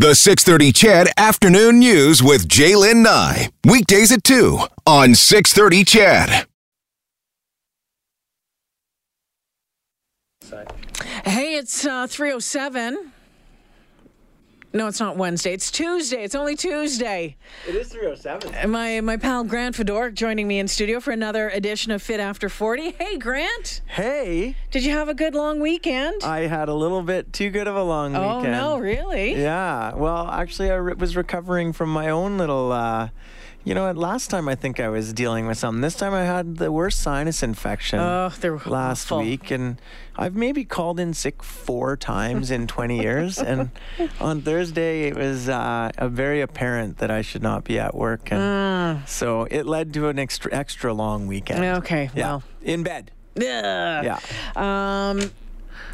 The 630 CHED Afternoon News with J'Lyn Nye. Weekdays at 2 on 630 CHED. Hey, it's uh, 307. No, it's not Wednesday. It's Tuesday. It's only Tuesday. It is 307. And My my pal Grant Fedor joining me in studio for another edition of Fit After 40. Hey, Grant. Hey, Did you have a good long weekend? I had a little bit too good of a long oh, weekend. Oh, no, really? Yeah. Well, actually, I re- was recovering from my own little. Uh, you know what? Last time I think I was dealing with something. This time I had the worst sinus infection Oh, last awful. week, and I've maybe called in sick four times in 20 years. And on Thursday, it was uh, very apparent that I should not be at work, and so it led to an extra extra long weekend. Mm. Okay, Yeah. well. In bed. Ugh. Yeah. Um,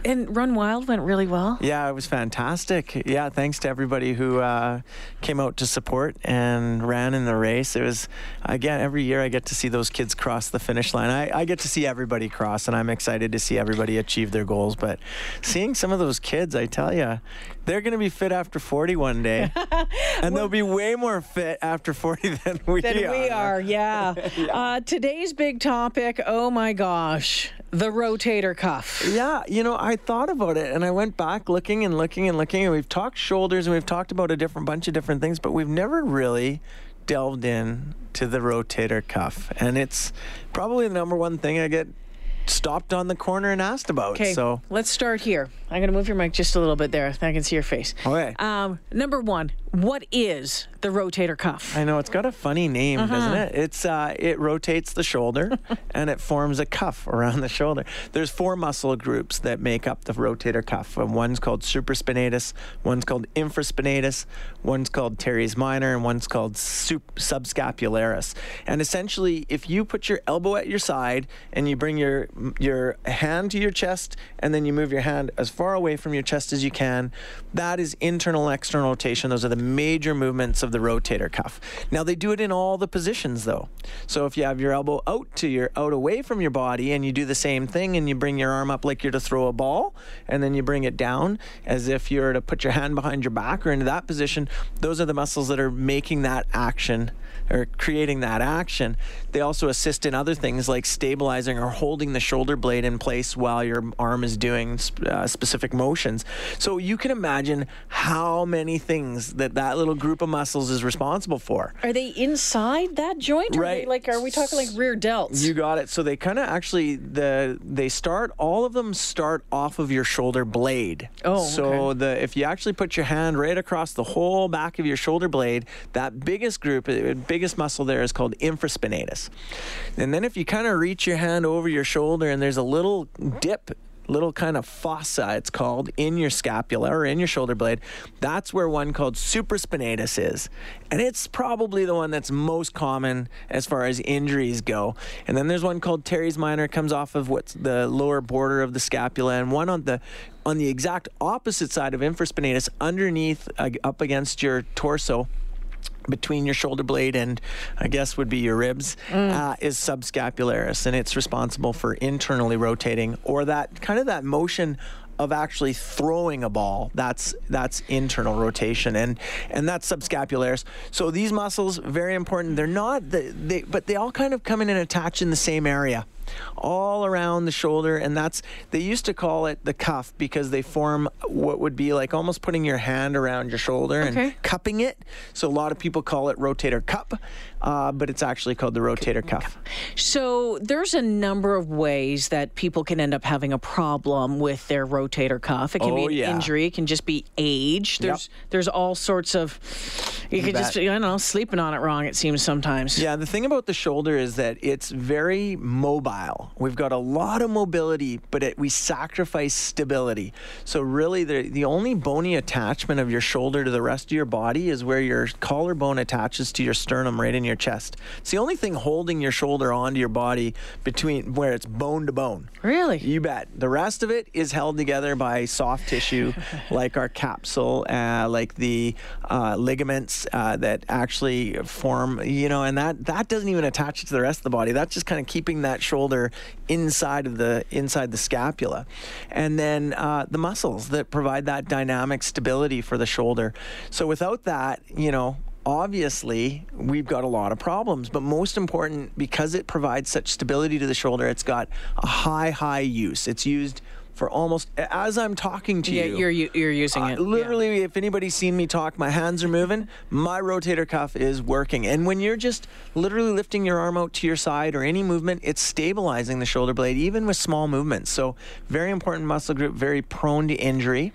and Run Wild went really well. Yeah, it was fantastic. Yeah, thanks to everybody who uh, came out to support and ran in the race. It was, again, every year I get to see those kids cross the finish line. I, I get to see everybody cross, and I'm excited to see everybody achieve their goals. But seeing some of those kids, I tell you, they're going to be fit after 40 one day. and they'll be way more fit after 40 than we Than are. we are, yeah. Uh, today's big topic, oh my gosh, the rotator cuff. Yeah, you know, I thought about it and I went back looking and looking and looking, and we've talked shoulders and we've talked about a different bunch of different things, but we've never really delved in to the rotator cuff. And it's probably the number one thing I get stopped on the corner and asked about. Okay, So, let's start here. I'm going to move your mic just a little bit there. I can see your face. Okay. Um, number one, what is the rotator cuff? I know it's got a funny name, doesn't Uh-huh. it? It's uh, it rotates the shoulder and it forms a cuff around the shoulder. There's four muscle groups that make up the rotator cuff. And one's called supraspinatus, one's called infraspinatus, one's called teres minor, and one's called sup- subscapularis. And essentially, if you put your elbow at your side and you bring your your hand to your chest and then you move your hand as far away from your chest as you can, that is internal and external rotation. Those are the major movements of the rotator cuff. Now they do it in all the positions though. So if you have your elbow out to your out away from your body and you do the same thing and you bring your arm up like you're to throw a ball and then you bring it down as if you're to put your hand behind your back or into that position, those are the muscles that are making that action or creating that action. They also assist in other things like stabilizing or holding the shoulder blade in place while your arm is doing uh, specific motions. So you can imagine how many things that that little group of muscles is responsible for. Are they inside that joint? Or Are they Right. like, are we talking like rear delts? You got it. So they kind of actually the they start all of them start off of your shoulder blade. Oh, so okay. the if you actually put your hand right across the whole back of your shoulder blade, that biggest group, uh, biggest muscle there is called infraspinatus. And then if you kind of reach your hand over your shoulder and there's a little dip little kind of fossa it's called in your scapula or in your shoulder blade that's where one called supraspinatus is and it's probably the one that's most common as far as injuries go and then there's one called teres minor comes off of what's the lower border of the scapula and one on the on the exact opposite side of infraspinatus underneath uh, up against your torso between your shoulder blade and I guess would be your ribs uh, is subscapularis, and it's responsible for internally rotating or that kind of that motion of actually throwing a ball. That's that's internal rotation, and and that's subscapularis. So these muscles very important. They're not the, they, but they all kind of come in and attach in the same area all around the shoulder and that's they used to call it the cuff because they form what would be like almost putting your hand around your shoulder Okay. and cupping it so a lot of people call it rotator cup uh, but it's actually called the rotator cuff So there's a number of ways that people can end up having a problem with their rotator cuff. It can Oh, be an yeah. injury, it can just be age. There's there's all sorts of you could just be, I don't know, sleeping on it wrong it seems sometimes. Yeah, the thing about the shoulder is that it's very mobile. We've got a lot of mobility, but it, we sacrifice stability. So really, the the only bony attachment of your shoulder to the rest of your body is where your collarbone attaches to your sternum, right in your chest. It's the only thing holding your shoulder onto your body between where it's bone to bone. Really? You bet. The rest of it is held together by soft tissue, like our capsule, uh, like the uh, ligaments ligaments uh, that actually form, you know, and that that doesn't even attach it to the rest of the body. That's just kind of keeping that shoulder inside of the inside the scapula, and then uh, the muscles that provide that dynamic stability for the shoulder. So without that, you know, obviously we've got a lot of problems but most important because it provides such stability to the shoulder it's got a high high use it's used for almost as I'm talking to you. Yeah, you. you're you're using uh, it. yeah. Literally, if anybody's seen me talk, my hands are moving. My rotator cuff is working, and when you're just literally lifting your arm out to your side or any movement, it's stabilizing the shoulder blade, even with small movements. So, very important muscle group, very prone to injury,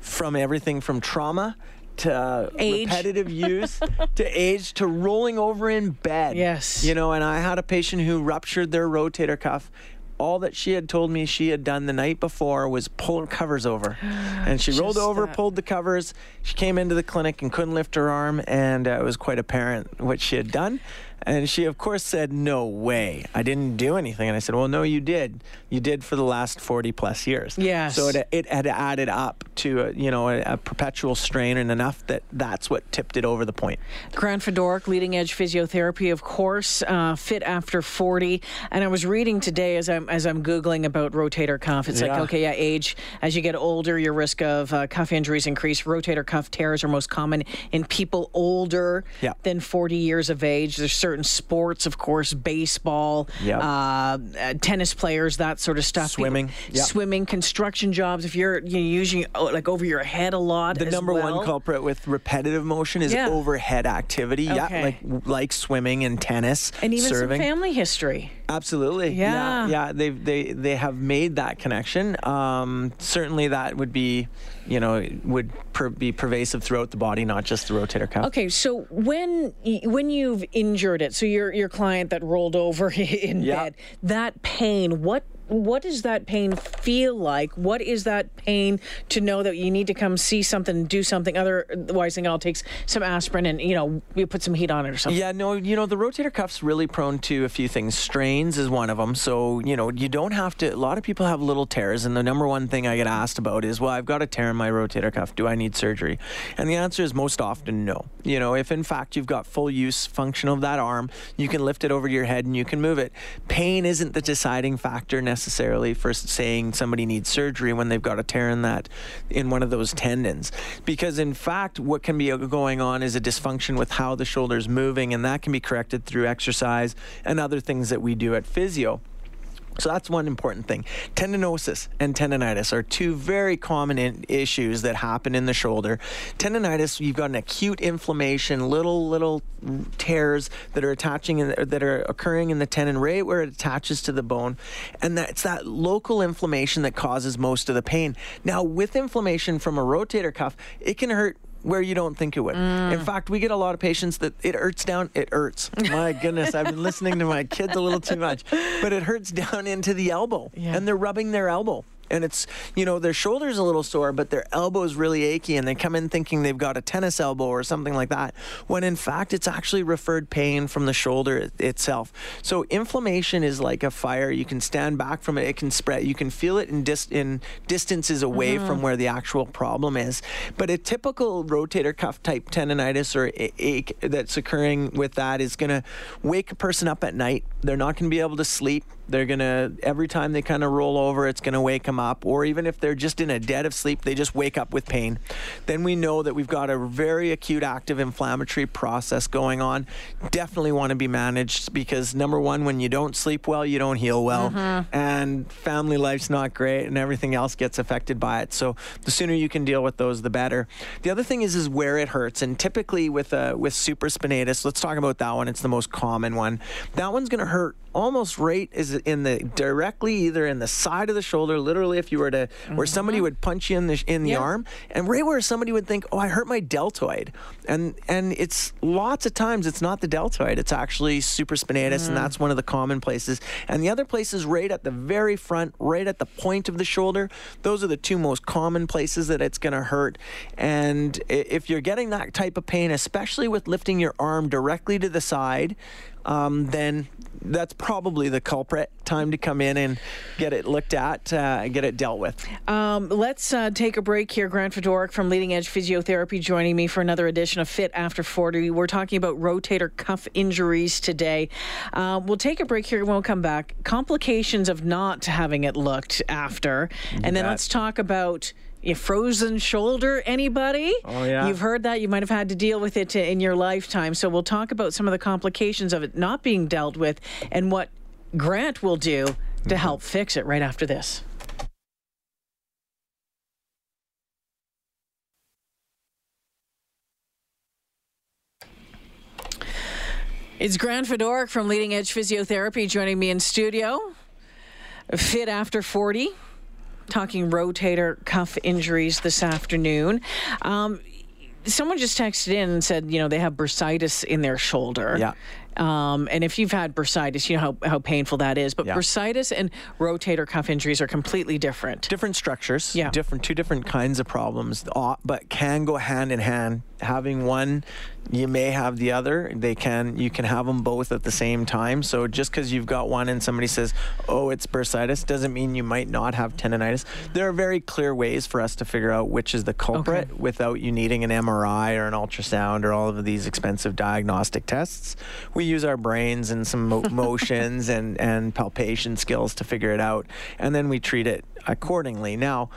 from everything from trauma. To Age. repetitive use, to age, to rolling over in bed. Yes. You know, and I had a patient who ruptured their rotator cuff. All that she had told me she had done the night before was pull her covers over. And she rolled over, that. pulled the covers. She came into the clinic and couldn't lift her arm, and uh, it was quite apparent what she had done. And she, of course, said, No way. I didn't do anything. And I said, Well, no, you did. You did for the last 40 plus years. Yes. So it, it had added up to, a, you know, a, a perpetual strain and enough that that's what tipped it over the point. Grant Fedoruk, leading edge physiotherapy, of course, uh, fit after 40. And I was reading today as I'm as I'm googling about rotator cuff. It's like okay, yeah, age as you get older, your risk of uh, cuff injuries increase. Rotator cuff tears are most common in people older Yeah. than 40 years of age. There's certain sports, of course, baseball, Yeah. uh, uh, tennis players, that sort of stuff. People- Swimming. Swimming, construction jobs. If you're you know, using oh, like over your head a lot, The number well. one culprit with repetitive motion is Yeah. overhead activity. Okay. Yeah, like like swimming and tennis, and even serving. some family history. Absolutely. Yeah. Yeah. yeah. They they they have made that connection. Um, certainly, that would be, you know, would per- be pervasive throughout the body, not just the rotator cuff. Okay, so when when you've injured it, so your your client that rolled over in Yeah. bed, that pain, what what does that pain feel like? What is that pain to know that you need to come see something, do something? Otherwise, think I'll take some aspirin and you know we put some heat on it or something. Yeah, no, you know, the rotator cuff's really prone to a few things. Strains is one of them. So, you know, you don't have to, a lot of people have little tears. And the number one thing I get asked about is, well, I've got a tear in my rotator cuff. Do I need surgery? And the answer is most often no. You know, if in fact you've got full use function of that arm, you can lift it over your head and you can move it. Pain isn't the deciding factor necessarily for s- saying somebody needs surgery when they've got a tear in that, in one of those tendons. Because in fact, what can be uh, going on is a dysfunction with how the shoulder's moving, and that can be corrected through exercise and other things that we do at physio. So that's one important thing. Tendinosis and tendonitis are two very common in- issues that happen in the shoulder. Tendonitis, you've got an acute inflammation, little little tears that are attaching in, that are occurring in the tendon right where it attaches to the bone, and that's that local inflammation that causes most of the pain. Now, with inflammation from a rotator cuff, it can hurt where you don't think it would. In mm. fact, we get a lot of patients that it hurts down. It hurts. My goodness, I've been listening to my kids a little too much, but it hurts down into the elbow, Yeah. and they're rubbing their elbow. And it's, you know, their shoulder's a little sore, but their elbow's really achy, and they come in thinking they've got a tennis elbow or something like that, when in fact it's actually referred pain from the shoulder itself. So inflammation is like a fire. You can stand back from it, it can spread. You can feel it in, dis- in distances away mm-hmm. from where the actual problem is. But a typical rotator cuff type tendonitis or a- ache that's occurring with that is going to wake a person up at night. They're not going to be able to sleep. They're going to, every time they kind of roll over, it's going to wake them up. Or even if they're just in a dead of sleep, they just wake up with pain. Then we know that we've got a very acute active inflammatory process going on. Definitely want to be managed because number one, when you don't sleep well, you don't heal well. And family life's not great and everything else gets affected by it. So the sooner you can deal with those, the better. The other thing is, is where it hurts. And typically with, uh, with supraspinatus, let's talk about that one. It's the most common one. That one's going to hurt almost right is in the directly either in the side of the shoulder literally if you were to where somebody mm-hmm. would punch you in the in the Yeah. arm and right where somebody would think oh I hurt my deltoid. And and it's lots of times it's not the deltoid it's actually supraspinatus and mm. that's one of the common places. And the other places right at the very front right at the point of the shoulder those are the two most common places that it's going to hurt. And if you're getting that type of pain especially with lifting your arm directly to the side um, then that's probably the culprit. Time to come in and get it looked at, uh, get it dealt with. Um, let's uh, take a break here. Grant Fedoruk from Leading Edge Physiotherapy joining me for another edition of Fit After 40. We're talking about rotator cuff injuries today. Uh, we'll take a break here and we'll come back. Complications of not having it looked after. And then let's talk about a frozen shoulder, anybody? Oh, yeah. You've heard that. You might have had to deal with it in your lifetime. So we'll talk about some of the complications of it not being dealt with and what Grant will do to mm-hmm. help fix it right after this. It's Grant Fedoruk from Leading Edge Physiotherapy joining me in studio. Fit after 40 talking rotator cuff injuries this afternoon. Um, someone just texted in and said, you know, they have bursitis in their shoulder. Yeah. Um, and if you've had bursitis, you know how, how painful that is. But Yeah. bursitis and rotator cuff injuries are completely different. different structures, Yeah. different two different kinds of problems, uh, but can go hand in hand. Having one, you may have the other. They can you can have them both at the same time. So just because you've got one and somebody says, "Oh, it's bursitis," doesn't mean you might not have tendonitis. There are very clear ways for us to figure out which is the culprit Okay. without you needing an MRI or an ultrasound or all of these expensive diagnostic tests. We use our brains and some mo- motions and, and palpation skills to figure it out, and then we treat it accordingly. Now,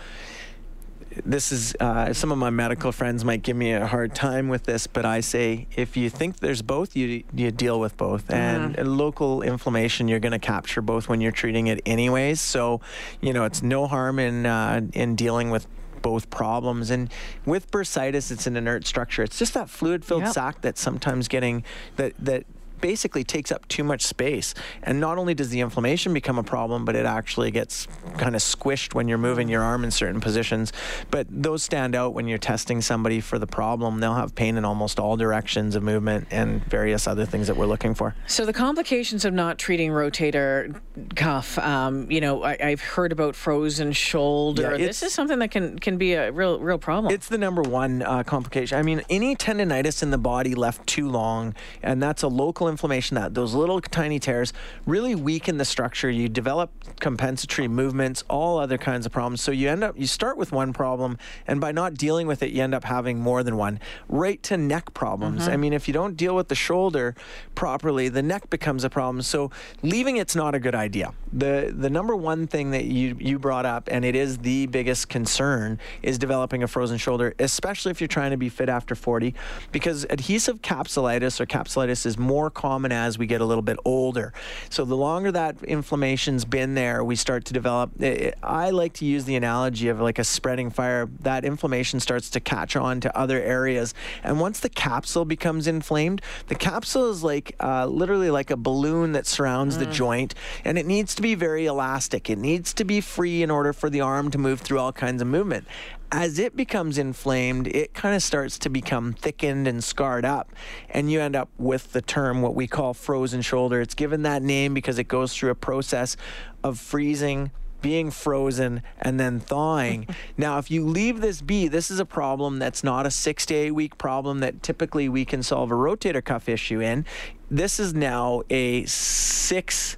this is uh, some of my medical friends might give me a hard time with this, but I say if you think there's both, you you deal with both. And uh, local inflammation, you're going to capture both when you're treating it, anyways. So, you know, it's no harm in uh, in dealing with both problems and with bursitis it's an inert structure it's just that fluid filled Yep. sac that's sometimes getting that that basically takes up too much space. And not only does the inflammation become a problem, but it actually gets kind of squished when you're moving your arm in certain positions. But those stand out when you're testing somebody for the problem. They'll have pain in almost all directions of movement and various other things that we're looking for. So the complications of not treating rotator cuff, um, you know, I, I've heard about frozen shoulder. Yeah, this is something that can can be a real real problem. It's the number one uh, complication. I mean, any tendonitis in the body left too long, and that's a local inflammation that those little tiny tears really weaken the structure. You develop compensatory movements, all other kinds of problems. So you end up, you start with one problem, and by not dealing with it, you end up having more than one. Right to neck problems. Mm-hmm. I mean, if you don't deal with the shoulder properly, the neck becomes a problem. So leaving it's not a good idea. The the number one thing that you you brought up, and it is the biggest concern, is developing a frozen shoulder, especially if you're trying to be fit after 40, because adhesive capsulitis or capsulitis is more common as we get a little bit older. So the longer that inflammation's been there, we start to develop. i I like to use the analogy of like a spreading fire. That inflammation starts to catch on to other areas, and once the capsule becomes inflamed, the capsule is like uh, literally like a balloon that surrounds the mm. joint, and it needs to be very elastic. It needs to be free in order for the arm to move through all kinds of movement. As it becomes inflamed, it kind of starts to become thickened and scarred up, and you end up with the term what we call frozen shoulder. It's given that name because it goes through a process of freezing, being frozen and then thawing. now, if you leave this be, this is a problem that's not a six to eight week problem that typically we can solve a rotator cuff issue in. This is now a six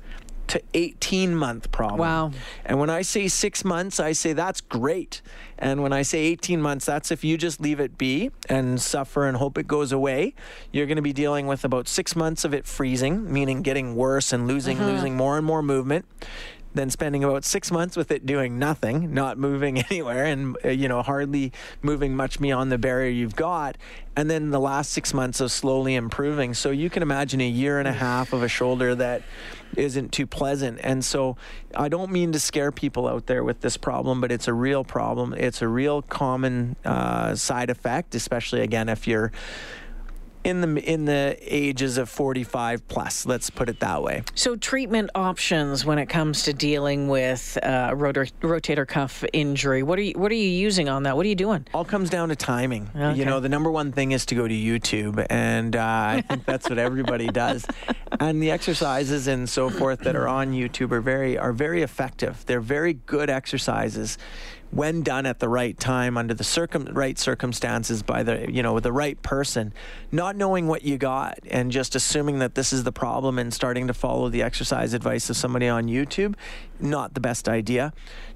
to 18 month problem. Wow. And when I say six months, I say that's great. And when I say 18 months, that's if you just leave it be and suffer and hope it goes away. You're going to be dealing with about six months of it freezing, meaning getting worse and losing, mm-hmm. losing more and more movement. Then spending about six months with it doing nothing, not moving anywhere, and uh, you know hardly moving much beyond the barrier you've got, and then the last six months of slowly improving. So you can imagine a year and a half of a shoulder that isn't too pleasant. And so I don't mean to scare people out there with this problem, but it's a real problem. It's a real common uh, side effect, especially again if you're in the in the ages of 45 plus. Let's put it that way. So, treatment options when it comes to dealing with uh, rotor, rotator cuff injury. What are you What are you using on that? What are you doing? All comes down to timing. Okay. You know, the number one thing is to go to YouTube, and uh, I think that's what everybody does. And the exercises and so forth that are on YouTube are very are very effective. They're very good exercises. When done at the right time under the circum- right circumstances by the you know the right person not knowing what you got and just assuming that this is the problem and starting to follow the exercise advice of somebody on YouTube not the best idea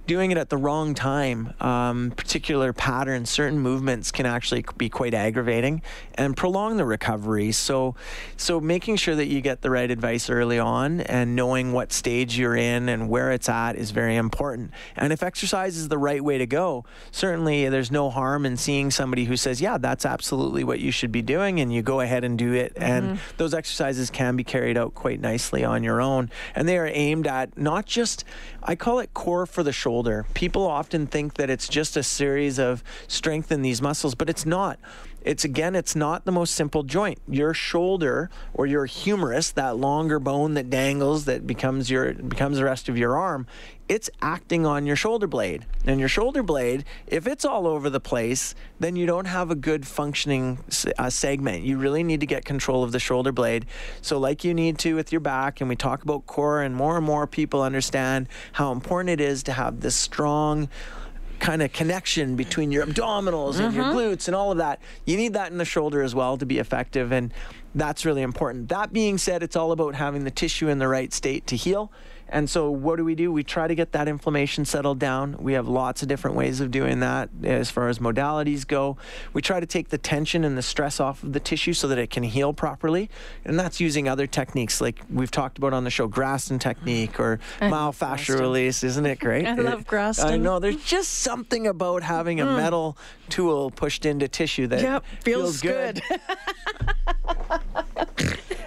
doing it at the wrong time, um, particular patterns, certain movements can actually be quite aggravating and prolong the recovery. So, so making sure that you get the right advice early on and knowing what stage you're in and where it's at is very important. And if exercise is the right way to go, certainly there's no harm in seeing somebody who says, "Yeah, that's absolutely what you should be doing," and you go ahead and do it. Mm-hmm. And those exercises can be carried out quite nicely on your own, and they are aimed at not just I call it core for the shoulder. People often think that it's just a series of strengthen these muscles, but it's not. It's again, it's not the most simple joint. Your shoulder or your humerus, that longer bone that dangles that becomes your becomes the rest of your arm, it's acting on your shoulder blade. And your shoulder blade, if it's all over the place, then you don't have a good functioning uh, segment. You really need to get control of the shoulder blade. So, like you need to with your back, and we talk about core, and more and more people understand how important it is to have this strong kind of connection between your abdominals mm-hmm. and your mm-hmm. glutes and all of that. You need that in the shoulder as well to be effective, and that's really important. That being said, it's all about having the tissue in the right state to heal. And so, what do we do? We try to get that inflammation settled down. We have lots of different ways of doing that as far as modalities go. We try to take the tension and the stress off of the tissue so that it can heal properly. And that's using other techniques like we've talked about on the show, Graston technique or myofascial release. Isn't it great? I love Graston. I know. There's just something about having a mm. metal tool pushed into tissue that yep, feels, feels good. good.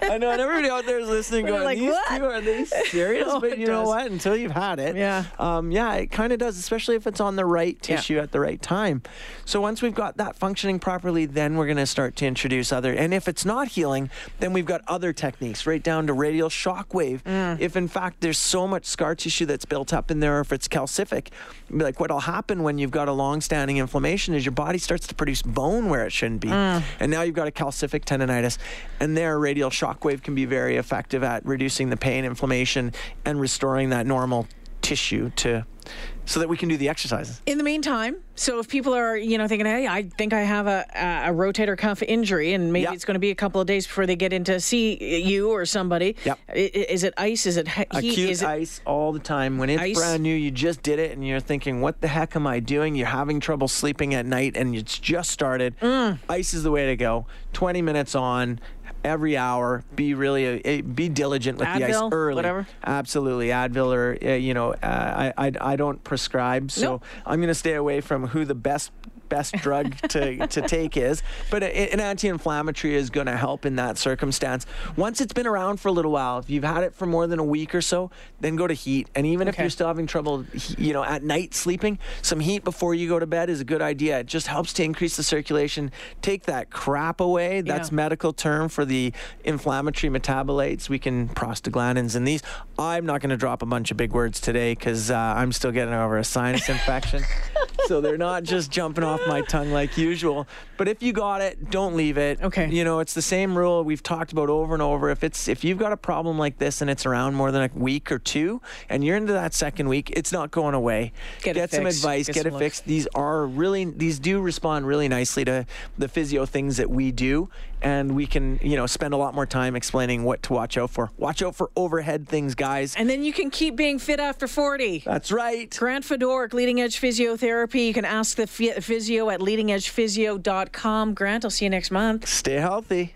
I know, and everybody out there is listening, going, like, "These what? two are they serious?" oh, but you know what? Until you've had it, yeah, um, yeah, it kind of does, especially if it's on the right tissue yeah. at the right time. So once we've got that functioning properly, then we're going to start to introduce other. And if it's not healing, then we've got other techniques, right down to radial shock wave. Mm. If in fact there's so much scar tissue that's built up in there, or if it's calcific, like what'll happen when you've got a long-standing inflammation is your body starts to produce bone where it shouldn't be, mm. and now you've got a calcific tendonitis, and there radial shock shockwave can be very effective at reducing the pain, inflammation, and restoring that normal tissue to so that we can do the exercises. In the meantime, so if people are, you know, thinking, hey, I think I have a, a rotator cuff injury and maybe yep. it's going to be a couple of days before they get in to see you or somebody. Yep. Is it ice? Is it heat? Acute is it ice all the time. When it's ice? brand new, you just did it and you're thinking, what the heck am I doing? You're having trouble sleeping at night and it's just started. Mm. Ice is the way to go. 20 minutes on, every hour. Be really be diligent with Advil, the ice early. Whatever. Absolutely, Advil or uh, you know, uh, I, I I don't prescribe, so nope. I'm going to stay away from who the best best drug to, to take is. But an anti-inflammatory is going to help in that circumstance. Once it's been around for a little while, if you've had it for more than a week or so, then go to heat. And even okay. if you're still having trouble, you know, at night sleeping, some heat before you go to bed is a good idea. It just helps to increase the circulation, take that crap away. That's yeah. medical term for the inflammatory metabolites. We can prostaglandins and these. I'm not going to drop a bunch of big words today because uh, I'm still getting over a sinus infection. so they're not just jumping off off my tongue like usual. But if you got it, don't leave it. Okay. You know, it's the same rule we've talked about over and over. If it's if you've got a problem like this and it's around more than a week or two, and you're into that second week, it's not going away. Get, get some advice. Get, get it fixed. These are really these do respond really nicely to the physio things that we do, and we can you know spend a lot more time explaining what to watch out for. Watch out for overhead things, guys. And then you can keep being fit after 40. That's right. Grant Fedoruk, Leading Edge Physiotherapy. You can ask the physio at leadingedgephysio.com. Grant, I'll see you next month. Stay healthy.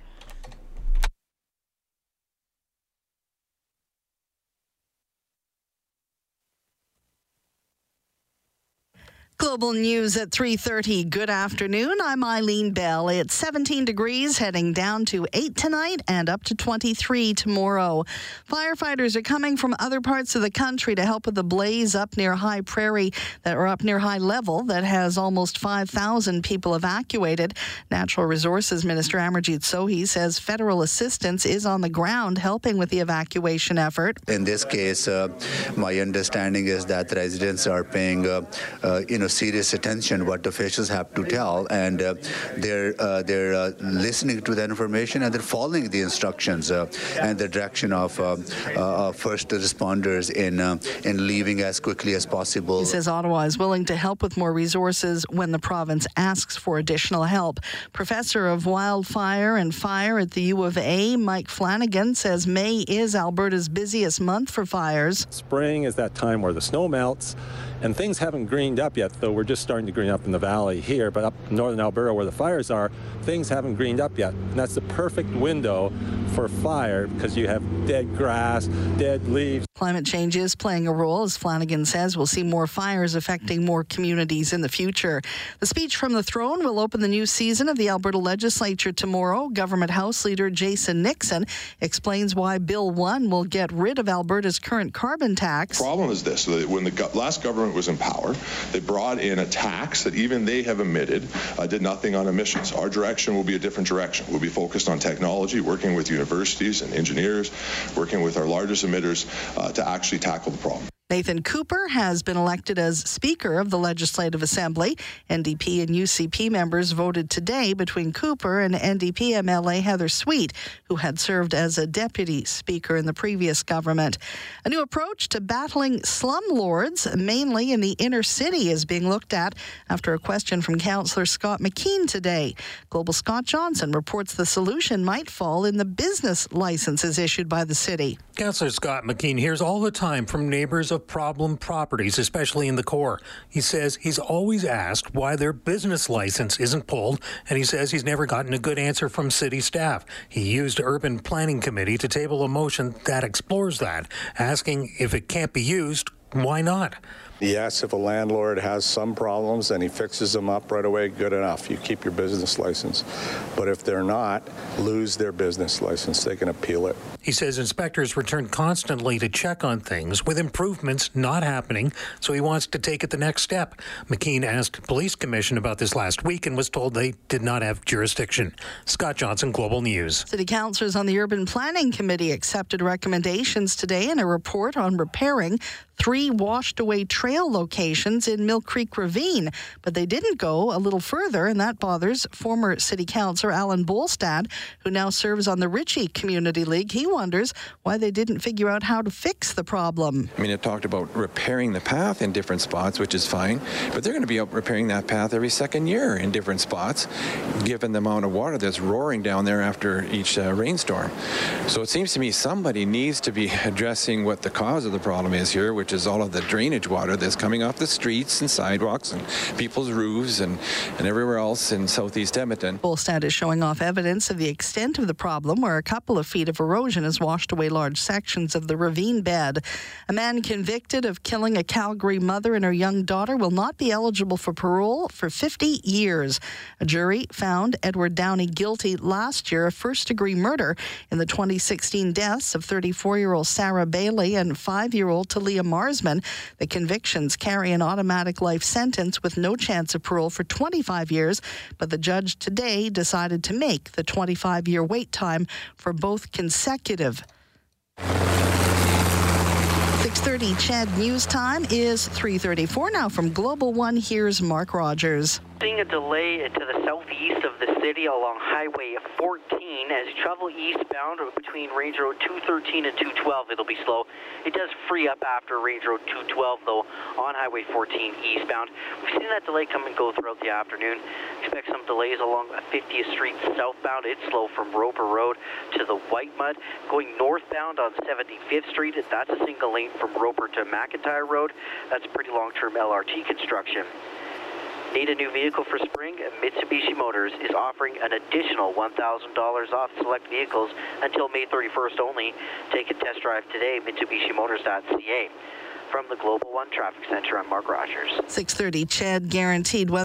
Global news at 3:30. Good afternoon. I'm Eileen Bell. It's 17 degrees heading down to 8 tonight and up to 23 tomorrow. Firefighters are coming from other parts of the country to help with the blaze up near High Prairie that are up near high level that has almost 5,000 people evacuated. Natural Resources Minister Amarjeet Sohi says federal assistance is on the ground helping with the evacuation effort. In this case, uh, my understanding is that residents are paying uh, uh, in know serious attention what the officials have to tell, and uh, they're uh, they're uh, listening to that information and they're following the instructions uh, and the direction of first responders in in leaving as quickly as possible. He says Ottawa is willing to help with more resources when the province asks for additional help. Professor of Wildfire and Fire at the U of A, Mike Flannigan, says May is Alberta's busiest month for fires. Spring is that time where the snow melts and things haven't greened up yet, though we're just starting to green up in the valley here, but up northern Alberta where the fires are, things haven't greened up yet. And that's the perfect window for fire because you have dead grass, dead leaves. Climate change is playing a role, as Flannigan says. We'll see more fires affecting more communities in the future. The speech from the throne will open the new season of the Alberta legislature tomorrow. Government House Leader Jason Nixon explains why Bill 1 will get rid of Alberta's current carbon tax. The problem is this when the last government was in power, they brought in a tax that even they have admitted uh, did nothing on emissions. Our direction will be a different direction. We'll be focused on technology, working with universities and engineers, working with our largest emitters uh, to actually tackle the problem. Nathan Cooper has been elected as Speaker of the Legislative Assembly. NDP and UCP members voted today between Cooper and NDP MLA Heather Sweet, who had served as a Deputy Speaker in the previous government. A new approach to battling slumlords, mainly in the inner city, is being looked at after a question from Councillor Scott McKeen today. Global Scott Johnson reports the solution might fall in the business licenses issued by the city. Councillor Scott McKeen hears all the time from neighbors of problem properties, especially in the core. He says he's always asked why their business license isn't pulled, and he says he's never gotten a good answer from city staff. He used Urban Planning Committee to table a motion that explores that, asking if it can't be used, why not? Yes, if a landlord has some problems and he fixes them up right away, good enough. You keep your business license. But if they're not, lose their business license. They can appeal it. He says inspectors return constantly to check on things with improvements not happening, so he wants to take it the next step. McKeen asked Police Commission about this last week and was told they did not have jurisdiction. Scott Johnson, Global News. City councilors on the Urban Planning Committee accepted recommendations today in a report on repairing three washed away trail locations in Mill Creek Ravine. But they didn't go a little further, and that bothers former city councilor Alan Bolstad, who now serves on the Ritchie Community League. He wonders why they didn't figure out how to fix the problem. I mean, it talked about repairing the path in different spots, which is fine, but they're going to be repairing that path every second year in different spots, given the amount of water that's roaring down there after each uh, rainstorm. So it seems to me somebody needs to be addressing what the cause of the problem is here, which is all of the drainage water that's coming off the streets and sidewalks and people's roofs and, and everywhere else in southeast Edmonton. Bolstad is showing off evidence of the extent of the problem where a couple of feet of erosion has washed away large sections of the ravine bed. A man convicted of killing a Calgary mother and her young daughter will not be eligible for parole for 50 years. A jury found Edward Downey guilty last year of first degree murder in the 2016 deaths of 34 year old Sara Baillie and 5 year old Taliyah Marsman. The convictions carry an automatic life sentence with no chance of parole for 25 years, but the judge today decided to make the 25 year wait time for both consecutive. 6:30 CHED News Time is 3:34 now from Global One. Here's Mark Rogers seeing a delay to the southeast of the city along Highway 14 as you travel eastbound between Range Road 213 and 212. It'll be slow. It does free up after Range Road 212 though on Highway 14 eastbound. We've seen that delay come and go throughout the afternoon. Expect some delays along 50th Street southbound. It's slow from Roper Road to the Whitemud. Going northbound on 75th Street, that's a single lane from Roper to McIntyre Road. That's pretty long-term LRT construction. Need a new vehicle for spring? Mitsubishi Motors is offering an additional $1,000 off select vehicles until May 31st only. Take a test drive today, MitsubishiMotors.ca. From the Global One Traffic Center, I'm Mark Rogers. 630 CHED guaranteed weather.